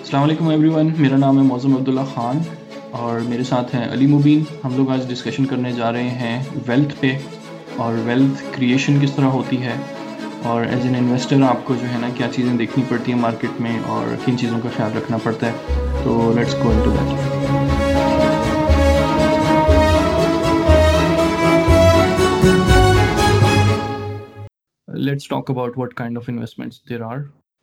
السلام علیکم every one میرا نام ہے موزم عبداللہ خان اور میرے ساتھ ہیں علی مبین. ہم لوگ آج ڈسکشن کرنے جا رہے ہیں ویلتھ پہ اور ویلتھ کریشن کس طرح ہوتی ہے اور ایز این انویسٹر آپ کو جو ہے نا کیا چیزیں دیکھنی پڑتی ہیں مارکیٹ میں اور کن چیزوں کا خیال رکھنا پڑتا ہے. تو let's go to that let's talk about what kind of investments there are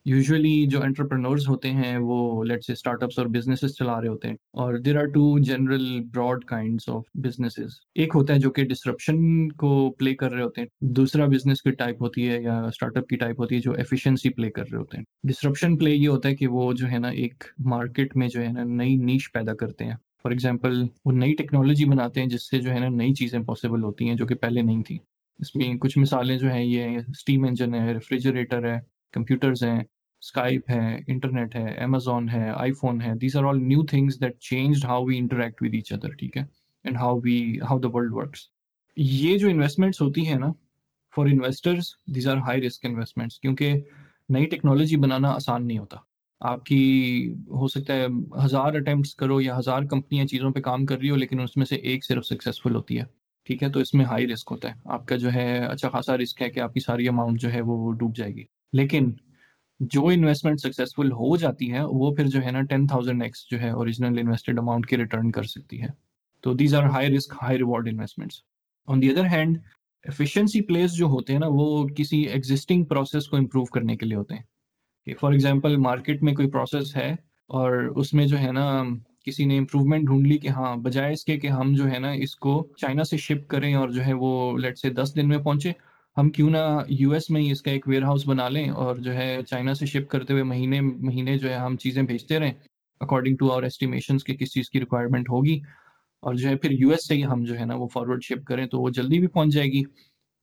usually جو انٹرپرنورز ہوتے ہیں وہ لیٹ سے اسٹارٹ اپس اور بزنسز چلا رہے ہوتے ہیں اور there are two general broad kinds of businesses ایک ہوتا ہے جو کہ ڈسکرپشن کو پلے کر رہے ہوتے ہیں. دوسرا بزنس کی ٹائپ ہوتی ہے یا اسٹارٹ اپ کی ٹائپ ہوتی ہے جو ایفیشنسی پلے کر رہے ہوتے ہیں. ڈسکرپشن پلے یہ ہوتا ہے کہ وہ جو ہے نا ایک مارکیٹ میں جو ہے نا نئی نیش پیدا کرتے ہیں. فار ایگزامپل وہ نئی ٹیکنالوجی بناتے ہیں جس سے جو ہے نا نئی چیزیں پاسبل ہوتی ہیں جو کہ پہلے نہیں تھیں. اس میں کچھ مثالیں جو ہیں یہ اسٹیم انجن ہے ریفریجریٹر ہے کمپیوٹرز ہیں. اسکائپ ہے انٹرنیٹ ہے امیزون ہے آئی فون ہے these are all new things that change how we interact with each other ٹھیک ہے؟ And how we how the world works یہ جو انویسٹمنٹس ہوتی ہیں نا for investors these are high risk investments کیونکہ نئی ٹیکنالوجی بنانا آسان نہیں ہوتا۔ آپ کی ہو سکتا ہے ہزار اٹیمپٹس کرو یا ہزار کمپنیاں چیزوں پہ کام کر رہی ہو لیکن اس میں سے ایک صرف سکسیزفل ہوتی ہے۔ ٹھیک ہے؟ تو اس میں ہائی رسک ہوتا ہے۔ آپ کا جو ہے اچھا خاصا رسک ہے کہ آپ کی ساری اماؤنٹ جو ہے وہ ڈوب جائے گی۔ لیکن جو انویسٹمنٹ سکسیزفل ہو جاتی ہے، وہ پھر جو ہے نا ٹین تھاؤزینڈ ایکس جو ہے اوریجنل انویسٹڈ اماؤنٹ کی ریٹرن کر سکتی ہے۔ تو these are high risk high reward investments on the other hand efficiency plays جو ہوتے ہیں نا، وہ کسی ایگزٹنگ پروسیس کو امپروو کرنے کے لیے ہوتے ہیں۔ کہ فار ایگزامپل مارکیٹ میں کوئی پروسیس ہے اور اس میں جو ہے نا کسی نے امپروومنٹ ڈھونڈ لی کہ ہاں بجائے اس کے کہ ہم جو ہے نا اس کو چائنا سے شپ کریں اور جو ہے وہ لیٹ سے دس دن میں پہنچے ہم کیوں نہ یو ایس میں ہی اس کا ایک ویئر ہاؤس بنا لیں اور جو ہے چائنا سے شپ کرتے ہوئے مہینے مہینے جو ہے ہم چیزیں بھیجتے رہیں اکارڈنگ ٹو آور ایسٹیمیشنس کہ کس چیز کی ریکوائرمنٹ ہوگی اور جو ہے پھر یو ایس سے ہی ہم جو ہے نا وہ فارورڈ شپ کریں تو وہ جلدی بھی پہنچ جائے گی۔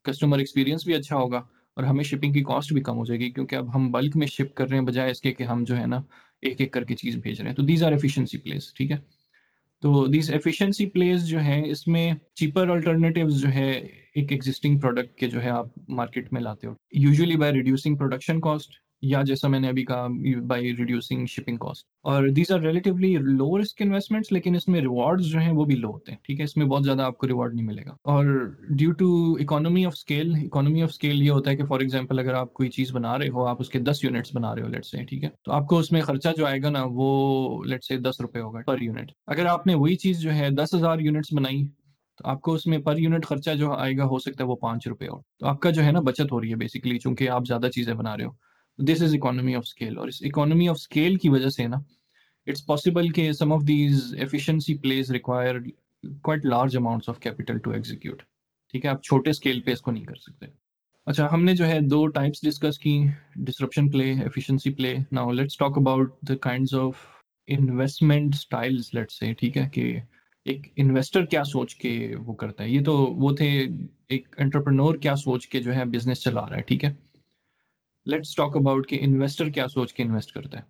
کسٹمر ایکسپیرینس بھی اچھا ہوگا اور ہمیں شپنگ کی کاسٹ بھی کم ہو جائے گی کیونکہ اب ہم بلک میں شپ کر رہے ہیں بجائے اس کے کہ ہم جو ہے نا ایک ایک کر کے چیز بھیج رہے ہیں۔ تو دیز آر ایفیشنسی پلیس ٹھیک ہے؟ تو دیز ایفیشنسی پلیز جو ہے اس میں چیپر الٹرنیٹیوز جو ہے، ایک ایگزٹنگ پروڈکٹ کے جو ہے آپ مارکیٹ میں لاتے ہو. Usually by reducing production cost یا جیسا میں نے ابھی کہا بائی ریڈیوسنگ شپنگ کاسٹ اور these are relatively low risk investments لیکن اس میں ریوارڈ جو ہیں وہ بھی لو ہوتے ہیں، ٹھیک ہے؟ اس میں بہت زیادہ آپ کو ریوارڈ نہیں ملے گا. اور due to economy of scale economy of scale یہ ہوتا ہے کہ فار ایگزامپل اگر آپ کوئی چیز بنا رہے ہو، آپ اس کے دس یونٹس بنا رہے ہو لیٹ سے ٹھیک ہے؟ تو آپ کو اس میں خرچہ جو آئے گا نا وہ لیٹ سے دس روپے ہوگا پر یونٹ اگر آپ نے وہی چیز جو ہے دس ہزار یونٹس بنائی، تو آپ کو اس میں پر یونٹ خرچہ جو آئے گا ہو سکتا ہے وہ پانچ روپے ہو تو آپ کا جو ہے نا بچت ہو رہی ہے بیسکلی چونکہ آپ زیادہ چیزیں بنا رہے ہو. This is economy of scale اور اس اکانومی آف اسکیل کی وجہ سے نا اٹس پاسبل کہ some of these efficiency plays require quite large amounts of capital to execute ٹھیک ہے؟ آپ چھوٹے اسکیل پہ اس کو نہیں کر سکتے۔ اچھا ہم نے جو ہے دو ٹائپس ڈسکس کی disruption play efficiency play now let's talk about the kinds of investment styles let's say ٹھیک ہے؟ کہ ایک انویسٹر کیا سوچ کے وہ کرتا ہے؟ یہ تو وہ تھے، ایک انٹرپرنور کیا سوچ کے جو ہے بزنس چلا رہا ہے، ٹھیک ہے؟ لیٹس ٹاک اباؤٹ کہ انویسٹر کیا سوچ کے انویسٹ کرتا ہے۔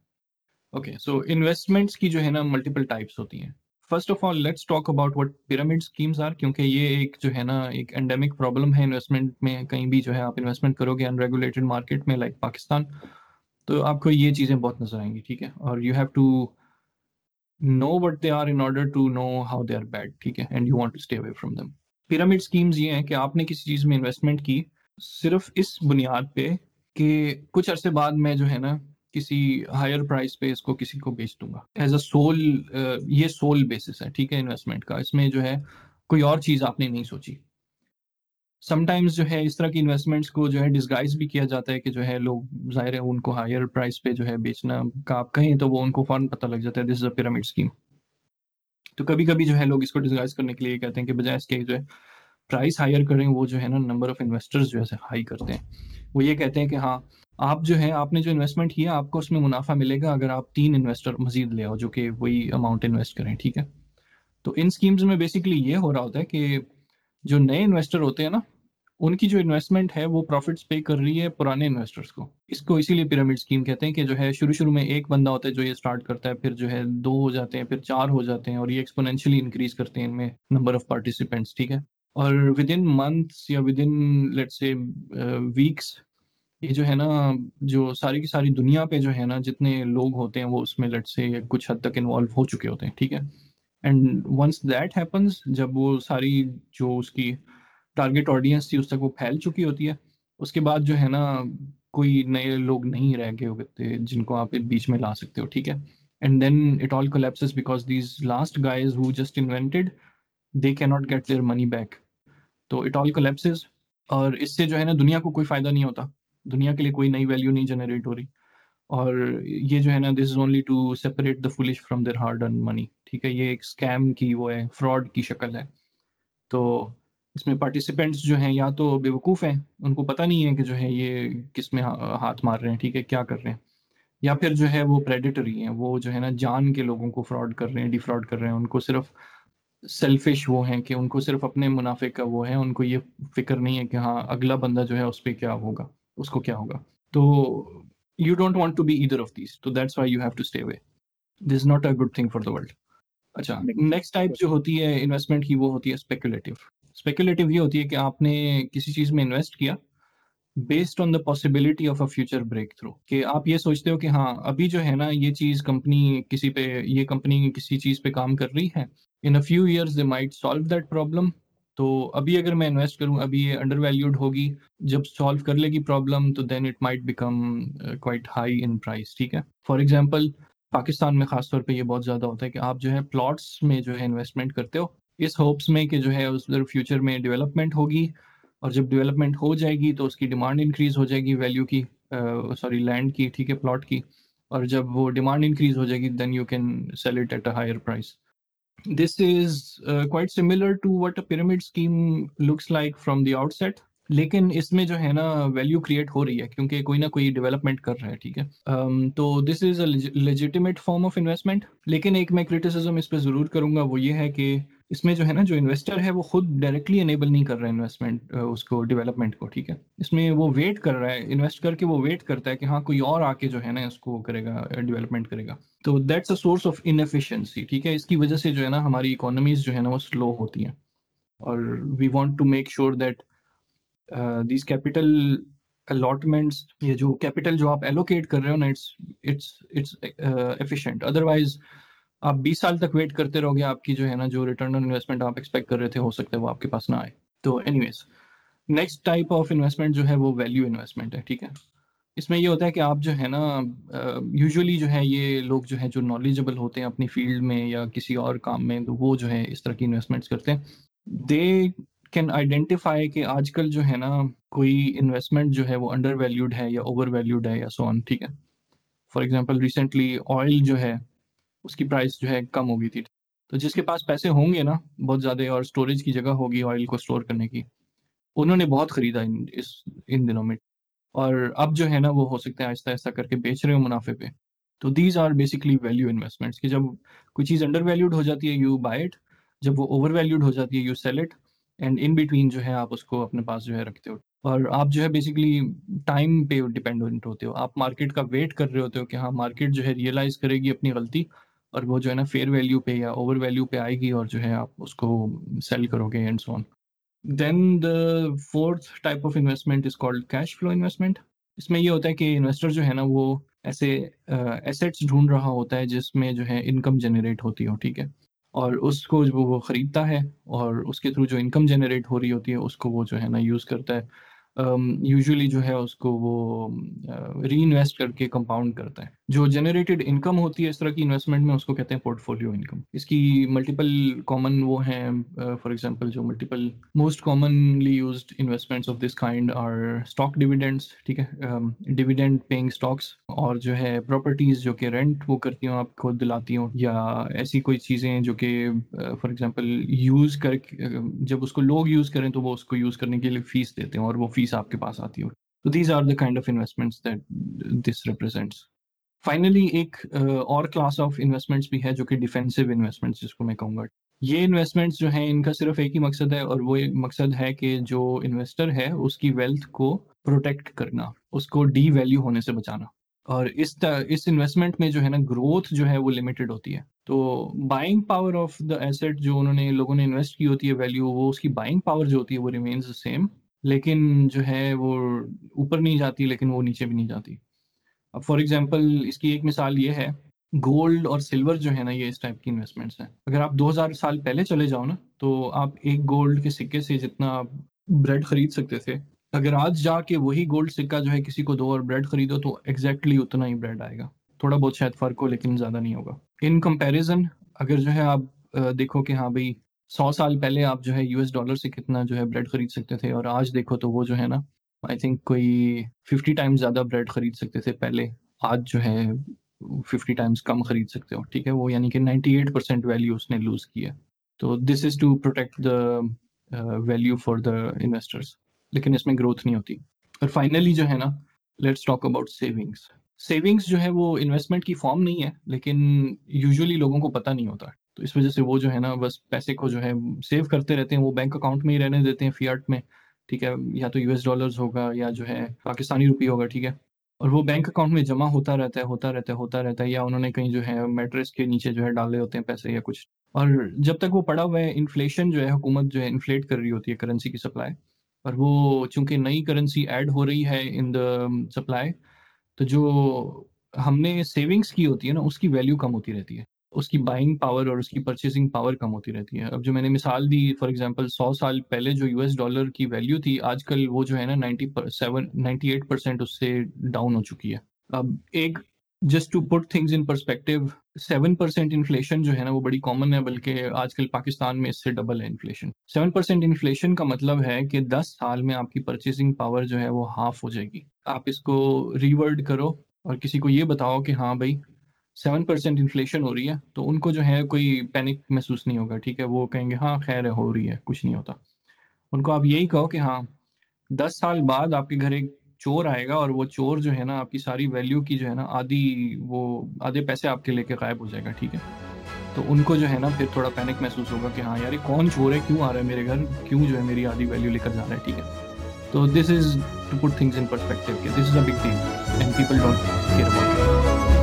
اوکے سو انویسٹمنٹس کی جو ہے نا ملٹیپل ٹائپس ہوتی ہیں۔ First of all let's talk about what pyramid schemes are کیونکہ یہ ایک جو ہے نا ایک انڈیمک پرابلم ہے انویسٹمنٹ میں۔ کہیں بھی جو ہے آپ انویسٹمنٹ کرو گے ان ریگولیٹڈ مارکیٹ میں لائک پاکستان تو آپ کو یہ چیزیں بہت نظر آئیں گی، ٹھیک ہے؟ اور you have to know what they are in order to know how they are bad ٹھیک ہے؟ And you want to stay away from them pyramid schemes یہ ہیں کہ آپ نے کسی چیز میں انویسٹمنٹ کی، صرف اس بنیاد پہ کہ کچھ عرصے بعد میں جو ہے نا کسی ہائر پرائز پہ اس کو کسی کو بیچ دوں گا ایز اے سول یہ سول بیسس ہے ٹھیک ہے انویسٹمنٹ کا اس میں جو ہے کوئی اور چیز آپ نے نہیں سوچی سم ٹائمز جو ہے اس طرح کی انویسٹمنٹس کو جو ہے ڈسگائز بھی کیا جاتا ہے کہ جو ہے لوگ ظاہر ہے ان کو ہائر پرائز پہ جو ہے بیچنا کا آپ کہیں تو وہ ان کو فوراً پتہ لگ جاتا ہے دس از اے پیرامڈ اسکیم تو کبھی کبھی جو ہے لوگ اس کو ڈسگائز کرنے کے لیے کہتے ہیں کہ بجائے اس کے جو ہے پرائز ہائر کریں وہ جو ہے نا نمبر آف انویسٹرز جو ہے ہائی کرتے ہیں وہ یہ کہتے ہیں کہ ہاں آپ جو ہے آپ نے جو انویسٹمنٹ کیا، آپ کو اس میں منافع ملے گا اگر آپ تین انویسٹر مزید لے آؤ جو کہ وہی اماؤنٹ انویسٹ کریں، ٹھیک ہے؟ تو ان اسکیمز میں بیسکلی یہ ہو رہا ہوتا ہے کہ جو نئے انویسٹر ہوتے ہیں نا، ان کی جو انویسٹمنٹ ہے وہ پروفٹس پے کر رہی ہے پرانے انویسٹرس کو۔ اس کو اسی لیے پیرامڈ اسکیم کہتے ہیں کہ جو ہے شروع شروع میں ایک بندہ ہوتا ہے جو یہ اسٹارٹ کرتا ہے، پھر جو ہے دو ہو جاتے ہیں، پھر چار ہو جاتے ہیں اور یہ ایکسپونینشلی انکریز کرتے ہیں ان میں نمبر آف پارٹیسپینٹس ٹھیک ہے؟ اور ود ان منتھس یا within late say weeks یہ جو ہے نا، جو ساری کی ساری دنیا پہ جو ہے نا جتنے لوگ ہوتے ہیں وہ اس میں لٹ سے کچھ حد تک انوالو ہو چکے ہوتے ہیں، ٹھیک ہے؟ اینڈ ونس دیٹ ہیپنس جب وہ ساری جو اس کی ٹارگیٹ آڈینس تھی اس تک وہ پھیل چکی ہوتی ہے، اس کے بعد جو ہے نا کوئی نئے لوگ نہیں رہ گئے ہوتے جن کو آپ بیچ میں لا سکتے ہو، ٹھیک ہے؟ And then it all collapses because these last guys who just invested they can not get their money back تو اٹ آل کولیپسز اور اس سے جو ہے نا دنیا کو کوئی فائدہ نہیں ہوتا۔ دنیا کے لیے کوئی نئی ویلیو نہیں جنریٹ ہو رہی۔ اور یہ جو ہے نا this is only to separate the fools from their hard earned money ٹھیک ہے، یہ ایک اسکیم کی وہ ہے فراڈ کی شکل ہے۔ تو اس میں پارٹیسپینٹس جو ہیں یا تو بے وقوف ہیں، ان کو پتہ نہیں ہے کہ جو ہے یہ کس میں ہاتھ مار رہے ہیں، ٹھیک ہے، کیا کر رہے ہیں۔ یا پھر جو ہے وہ پریڈیٹری ہیں، وہ جو ہے نا جان کے لوگوں کو فراڈ کر رہے ہیں ڈی فراڈ کر رہے ہیں۔ ان کو صرف سیلفش وہ ہیں کہ ان کو صرف اپنے منافع کا وہ ہے ان کو یہ فکر نہیں ہے کہ ہاں اگلا بندہ جو ہے اس پہ کیا ہوگا، اس کو کیا ہوگا۔ تو you don't want to be either of these تو that's why you have to stay away this is not a good thing for the world اچھا نیکسٹ ٹائپ جو ہوتی ہے انویسٹمنٹ کی وہ ہوتی ہے اسپیکولیٹو اسپیکولیٹو یہ ہوتی ہے کہ آپ نے کسی چیز میں انویسٹ کیا based on the possibility of a future breakthrough کہ آپ یہ سوچتے ہو کہ ہاں ابھی جو ہے نا، یہ چیز کمپنی کسی پہ، یہ کمپنی کسی چیز پہ کام کر رہی ہے۔ In a few years they might solve that problem تو ابھی اگر میں انویسٹ کروں، ابھی یہ انڈر ویلیوڈ ہوگی۔ جب سالو کر لے گی پرابلم تو then it might become quite high in price ٹھیک ہے؟ فار ایگزامپل پاکستان میں خاص طور پہ یہ بہت زیادہ ہوتا ہے کہ آپ جو ہے پلاٹس میں جو ہے انویسٹمنٹ کرتے ہو۔ اس ہوپس میں کہ جو ہے اس فیوچر میں ڈیولپمنٹ ہوگی۔ اور جب ڈیولپمنٹ ہو جائے گی تو اس کی ڈیمانڈ انکریز ہو جائے گی ویلیو کی سوری لینڈ کی، ٹھیک ہے پلاٹ کی۔ اور جب وہ ڈیمانڈ انکریز ہو جائے گی then you can sell it at a higher price this is quite similar to what a pyramid scheme looks like from the outset لیکن اس میں جو ہے نا ویلیو کریٹ ہو رہی ہے، کیونکہ کوئی نہ کوئی ڈیولپمنٹ کر رہا ہے، ٹھیک ہے۔ تو this is a legitimate form of investment لیکن ایک میں کریٹیسزم اس پہ ضرور کروں گا، وہ یہ ہے کہ اس میں جو ہے نا جو انویسٹر ہے وہ خود ڈائریکٹلی انیبل نہیں کر رہا ہے انویسٹمنٹ اس کو ڈیولپمنٹ کو، ٹھیک ہے؟ اس میں وہ ویٹ کر رہا ہے انویسٹ کر کے وہ ویٹ کرتا ہے کہ ہاں کوئی اور آ کے جو ہے نا اس کو کرے گا ڈیولپمنٹ کرے گا۔ تو that's a source of inefficiency ٹھیک ہے؟ اس کی وجہ سے جو ہے نا ہماری اکانومیز جو ہے نا وہ سلو ہوتی ہیں۔ اور we want to make sure that these capital allotments یہ جو کیپیٹل جو آپ ایلوکیٹ کر رہے ہو نا it's it's it's efficient otherwise آپ بیس سال تک ویٹ کرتے رہو گے، آپ کی جو ہے نا، جو ریٹرن آن انویسٹمنٹ آپ ایکسپیکٹ کر رہے تھے، ہو سکتا ہے وہ آپ کے پاس نہ آئے۔ تو anyways next type of investment جو ہے وہ ویلیو انویسٹمنٹ ہے، ٹھیک ہے؟ اس میں یہ ہوتا ہے کہ آپ جو ہے نا یوزلی جو ہے یہ لوگ جو ہے جو نالجبل ہوتے ہیں اپنی فیلڈ میں یا کسی اور کام میں، تو وہ جو ہے اس طرح کی انویسٹمنٹس کرتے ہیں۔ دے کین آئیڈینٹیفائی کہ آج کل جو ہے نا، کوئی انویسٹمنٹ جو ہے وہ انڈر ویلیوڈ ہے یا اوور ویلیوڈ ہے یا سو آن ٹھیک ہے؟ فار ایگزامپل ریسنٹلی آئل جو ہے اس کی پرائس جو ہے کم ہو گئی تھی۔ تو جس کے پاس پیسے ہوں گے نا، بہت زیادہ اور اسٹوریج کی جگہ ہوگی آئل کو اسٹور کرنے کی، انہوں نے بہت خریدا ان، اس، ان دنوں میں۔ اور اب جو ہے نا، وہ ہو سکتے ہیں آہستہ آہستہ کر کے بیچ رہے ہو منافع پہ۔ تو these are basically value investments کہ جب کوئی چیز انڈر ویلیوڈ ہو جاتی ہے یو بائی اٹ جب وہ اوور ویلیوڈ ہو جاتی ہے you sell it and in between جو ہے آپ اس کو اپنے پاس جو ہے رکھتے ہو۔ اور آپ جو ہے بیسکلی ٹائم پہ ڈپینڈنٹ ہوتے ہو۔ آپ مارکیٹ کا ویٹ کر رہے ہوتے ہو کہ ہاں مارکیٹ جو ہے ریئلائز کرے گی اپنی غلطی۔ اور وہ جو ہے نا فیئر ویلیو پہ یا اوور ویلیو پہ آئے گی اور جو ہے آپ اس کو سیل کرو گے and soon then the fourth type of investment is called cash flow investment اس میں یہ ہوتا ہے کہ انویسٹر جو ہے نا وہ ایسے ایسیٹس ڈھونڈ رہا ہوتا ہے جس میں جو ہے انکم جنریٹ ہوتی ہو، ٹھیک ہے؟ اور اس کو جو وہ خریدتا ہے اور اس کے تھرو جو انکم جنریٹ ہو رہی ہوتی ہے، اس کو وہ جو ہے نا یوز کرتا ہے۔ یوزلی جو ہے اس کو وہ ری انویسٹ کر کے کمپاؤنڈ کرتا ہے جو جنریٹڈ انکم ہوتی ہے اس طرح کی انویسٹمنٹ میں اس کو کہتے ہیں پورٹ فولیو انکم اس کی ملٹیپل کامن وہ ہیں فار ایگزامپل جو multiple most commonly used investments of this kind اور اسٹاک ڈویڈینڈس ٹھیک ہے؟ ڈویڈینڈ پیئنگ اسٹاکس اور جو ہے پراپرٹیز جو کہ رینٹ وہ کرتی ہوں، آپ خود دلاتی ہوں، یا ایسی کوئی چیزیں جو کہ فار ایگزامپل یوز کر جب اس کو لوگ یوز کریں تو وہ اس کو یوز کرنے کے لیے فیس دیتے ہیں اور وہ فیس آپ کے پاس آتی ہو تو these are the kind of investments that this represents finally ایک اور کلاس آف انویسٹمنٹس بھی ہے جو کہ ڈیفینسو انویسٹمنٹس جس کو میں کہوں گا یہ انویسٹمنٹس جو ہیں ان کا صرف ایک ہی مقصد ہے اور وہ مقصد ہے کہ جو انویسٹر ہے اس کی ویلتھ کو پروٹیکٹ کرنا اس کو ڈی ویلیو ہونے سے بچانا اور اس اس انویسٹمنٹ میں جو ہے نا گروتھ جو ہے وہ لمیٹڈ ہوتی ہے تو buying power of the asset جو انہوں نے لوگوں نے انویسٹ کی ہوتی ہے ویلیو وہ اس کی بائنگ پاور جو ہوتی ہے وہ ریمینز سیم لیکن جو ہے وہ اوپر نہیں جاتی، لیکن وہ نیچے بھی نہیں جاتی۔ اب فار ایگزامپل اس کی ایک مثال یہ ہے گولڈ اور سلور جو ہے نا، یہ اس ٹائپ کی انویسٹمنٹس ہیں۔ اگر آپ دو ہزار سال پہلے چلے جاؤ نا، تو آپ ایک گولڈ کے سکے سے جتنا بریڈ خرید سکتے تھے، اگر آج جا کے وہی گولڈ سکہ جو ہے کسی کو دو اور بریڈ خریدو، تو ایگزیکٹلی اتنا ہی بریڈ آئے گا۔ تھوڑا بہت شاید فرق ہو، لیکن زیادہ نہیں ہوگا۔ ان کمپیریزن اگر جو ہے آپ دیکھو کہ ہاں بھائی سو سال پہلے آپ جو ہے یو ایس ڈالر سے کتنا جو ہے بریڈ خرید سکتے تھے اور آج دیکھو تو وہ جو ہے نا آئی تھنک کوئی ففٹی ٹائمز زیادہ بریڈ خرید سکتے تھے پہلے، آج جو ہے ففٹی ٹائمز کم خرید سکتے ہو، ٹھیک ہے؟ وہ یعنی کہ نائنٹی ایٹ پرسینٹ ویلیو اس نے لوز کی ہے۔ تو this is to protect the value for the investors لیکن اس میں گروتھ نہیں ہوتی۔ اور فائنلی جو ہے نا let's talk about savings savings جو ہے وہ انویسٹمنٹ کی فارم نہیں ہے، لیکن یوزلی لوگوں کو پتہ نہیں ہوتا۔ تو اس وجہ سے وہ جو ہے نا بس پیسے کو جو ہے سیو کرتے رہتے ہیں، وہ بینک اکاؤنٹ میں ہی رہنے دیتے ہیں فیارٹ میں، ٹھیک ہے؟ یا تو یو ایس ڈالرز ہوگا یا جو ہے پاکستانی روپی ہوگا، ٹھیک ہے؟ اور وہ بینک اکاؤنٹ میں جمع ہوتا رہتا ہے، ہوتا رہتا ہے، ہوتا رہتا ہے، یا انہوں نے کہیں جو ہے میٹرس کے نیچے جو ہے ڈالے ہوتے ہیں پیسے یا کچھ۔ اور جب تک وہ پڑا ہوا ہے انفلیشن جو ہے حکومت جو ہے انفلیٹ کر رہی ہوتی ہے کرنسی کی سپلائی اور وہ چونکہ نئی کرنسی ایڈ ہو رہی ہے ان دا سپلائی تو جو ہم نے سیونگس کی ہوتی ہے نا، اس کی ویلیو کم ہوتی رہتی ہے۔ اس کی بائنگ پاور اور اس کی پرچیزنگ پاور کم ہوتی رہتی ہے۔ اب جو میں نے مثال دی فار ایگزامپل سو سال پہلے جو یو ایس ڈالر کی ویلیو تھی، آج کل وہ جو ہے نا ninety seven ninety eight percent اس سے ڈاؤن ہو چکی ہے۔ اب ایک just to put things in perspective seven percent inflation جو ہے نا وہ بڑی کامن ہے، بلکہ آج کل پاکستان میں اس سے ڈبل ہے انفلیشن سیون پرسینٹ انفلیشن کا مطلب ہے کہ دس سال میں آپ کی پرچیزنگ پاور جو ہے وہ ہاف ہو جائے گی۔ آپ اس کو ریورڈ کرو اور کسی کو یہ بتاؤ کہ ہاں بھائی سیون پرسینٹ انفلیشن ہو رہی ہے، تو ان کو جو ہے کوئی پینک محسوس نہیں ہوگا، ٹھیک ہے؟ وہ کہیں گے ہاں خیر ہے، ہو رہی ہے، کچھ نہیں ہوتا۔ ان کو آپ یہی کہو کہ ہاں دس سال بعد آپ کے گھر ایک چور آئے گا اور وہ چور جو ہے نا، آپ کی ساری ویلیو کی جو ہے نا، آدھی وہ آدھے پیسے آپ کے لے کے غائب ہو جائے گا، ٹھیک ہے؟ تو ان کو جو ہے نا، پھر تھوڑا پینک محسوس ہوگا کہ ہاں یار کون چور ہے؟ کیوں آ رہا ہے میرے گھر؟ کیوں جو ہے میری آدھی ویلیو لے کر جا رہا ہے؟ ٹھیک ہے؟ تو this is to put things in perspective this is a big thing and people don't care about